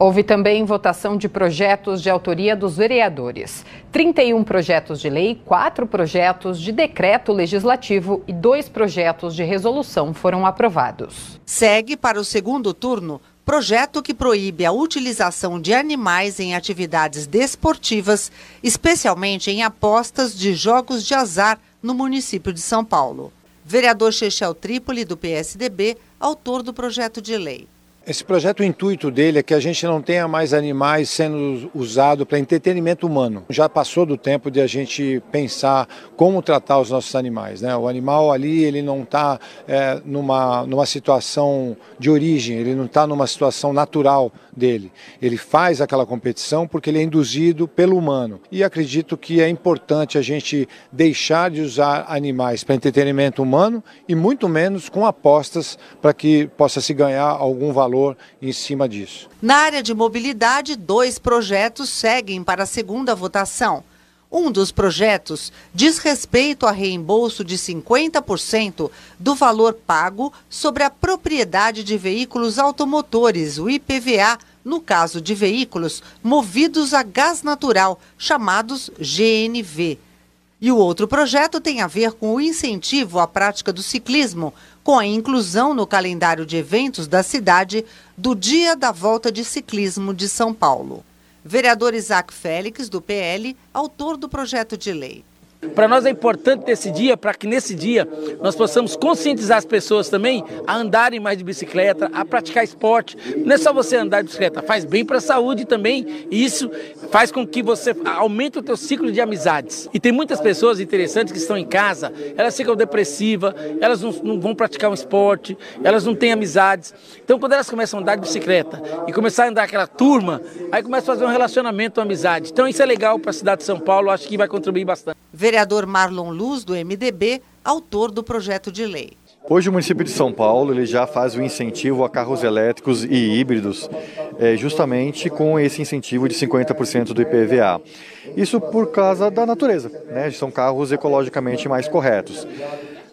Houve também votação de projetos de autoria dos vereadores. 31 projetos de lei, quatro projetos de decreto legislativo e dois projetos de resolução foram aprovados. Segue para o segundo turno projeto que proíbe a utilização de animais em atividades desportivas, especialmente em apostas de jogos de azar no município de São Paulo. Vereador Chechel Trípoli, do PSDB, autor do projeto de lei. Esse projeto, o intuito dele é que a gente não tenha mais animais sendo usados para entretenimento humano. Já passou do tempo de a gente pensar como tratar os nossos animais. Né? O animal ali, ele não está é, numa, numa situação de origem, ele não está numa situação natural dele. Ele faz aquela competição porque ele é induzido pelo humano. E acredito que é importante a gente deixar de usar animais para entretenimento humano e muito menos com apostas para que possa se ganhar algum valor valor em cima disso. Na área de mobilidade, dois projetos seguem para a segunda votação. Um dos projetos diz respeito a reembolso de 50% do valor pago sobre a propriedade de veículos automotores, o IPVA, no caso de veículos movidos a gás natural, chamados GNV. E o outro projeto tem a ver com o incentivo à prática do ciclismo, com a inclusão no calendário de eventos da cidade do Dia da Volta de Ciclismo de São Paulo. Vereador Isaac Félix, do PL, autor do projeto de lei. Para nós é importante esse dia, para que nesse dia nós possamos conscientizar as pessoas também a andarem mais de bicicleta, a praticar esporte. Não é só você andar de bicicleta, faz bem para a saúde também. E isso faz com que você aumente o teu ciclo de amizades. E tem muitas pessoas interessantes que estão em casa, elas ficam depressivas, elas não, não vão praticar um esporte, elas não têm amizades. Então quando elas começam a andar de bicicleta e começar a andar aquela turma, aí começa a fazer um relacionamento, uma amizade. Então isso é legal para a cidade de São Paulo, acho que vai contribuir bastante vereador Marlon Luz, do MDB, autor do projeto de lei. Hoje o município de São Paulo ele já faz o incentivo a carros elétricos e híbridos, é, justamente com esse incentivo de 50% do IPVA. Isso por causa da natureza, né? são carros ecologicamente mais corretos.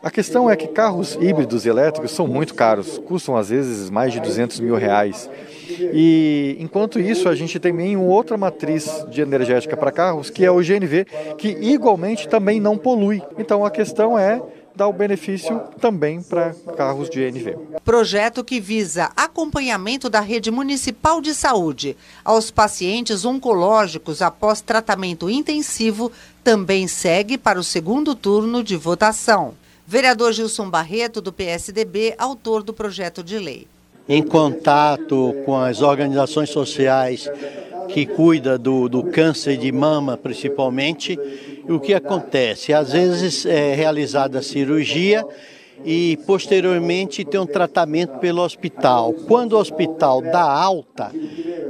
A questão é que carros híbridos elétricos são muito caros, custam às vezes mais de 200 mil reais. E enquanto isso, a gente tem uma outra matriz de energética para carros, que é o GNV, que igualmente também não polui. Então a questão é dar o benefício também para carros de GNV. Projeto que visa acompanhamento da rede municipal de saúde aos pacientes oncológicos após tratamento intensivo também segue para o segundo turno de votação. Vereador Gilson Barreto, do PSDB, autor do projeto de lei em contato com as organizações sociais que cuidam do, do câncer de mama, principalmente. O que acontece? Às vezes é realizada a cirurgia e posteriormente tem um tratamento pelo hospital. Quando o hospital dá alta,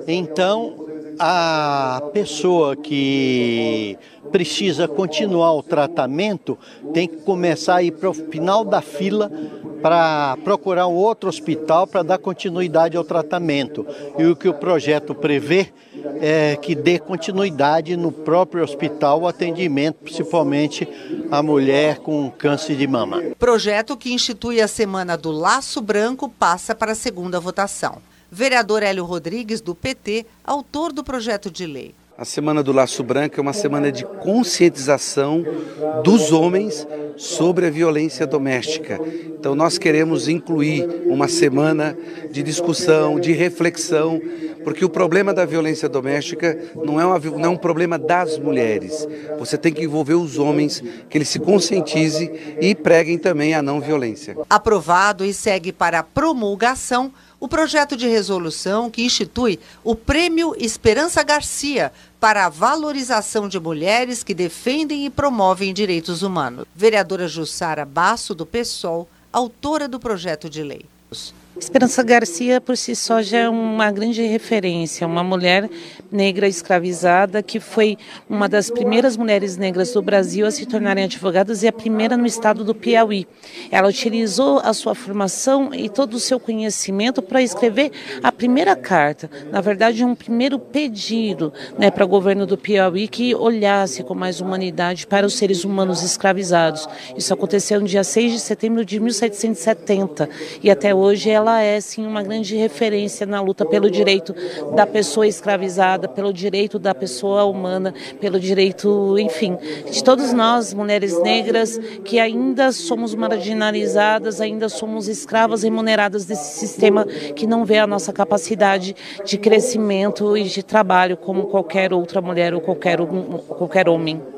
então a pessoa que precisa continuar o tratamento tem que começar a ir para o final da fila para procurar um outro hospital para dar continuidade ao tratamento. E o que o projeto prevê é que dê continuidade no próprio hospital o atendimento, principalmente a mulher com câncer de mama. Projeto que institui a Semana do Laço Branco passa para a segunda votação. Vereador Hélio Rodrigues, do PT, autor do projeto de lei. A Semana do Laço Branco é uma semana de conscientização dos homens sobre a violência doméstica. Então, nós queremos incluir uma semana de discussão, de reflexão, porque o problema da violência doméstica não é, uma, não é um problema das mulheres. Você tem que envolver os homens, que eles se conscientizem e preguem também a não violência. Aprovado e segue para promulgação o projeto de resolução que institui o Prêmio Esperança Garcia para a valorização de mulheres que defendem e promovem direitos humanos. Vereadora Jussara Basso, do PSOL, autora do projeto de lei. Esperança Garcia, por si só, já é uma grande referência, uma mulher negra escravizada que foi uma das primeiras mulheres negras do Brasil a se tornarem advogadas e a primeira no estado do Piauí. Ela utilizou a sua formação e todo o seu conhecimento para escrever a primeira carta, na verdade, um primeiro pedido né, para o governo do Piauí que olhasse com mais humanidade para os seres humanos escravizados. Isso aconteceu no dia 6 de setembro de 1770 e até hoje ela ela é sim uma grande referência na luta pelo direito da pessoa escravizada, pelo direito da pessoa humana, pelo direito, enfim, de todos nós, mulheres negras, que ainda somos marginalizadas, ainda somos escravas remuneradas desse sistema que não vê a nossa capacidade de crescimento e de trabalho como qualquer outra mulher ou qualquer, qualquer homem.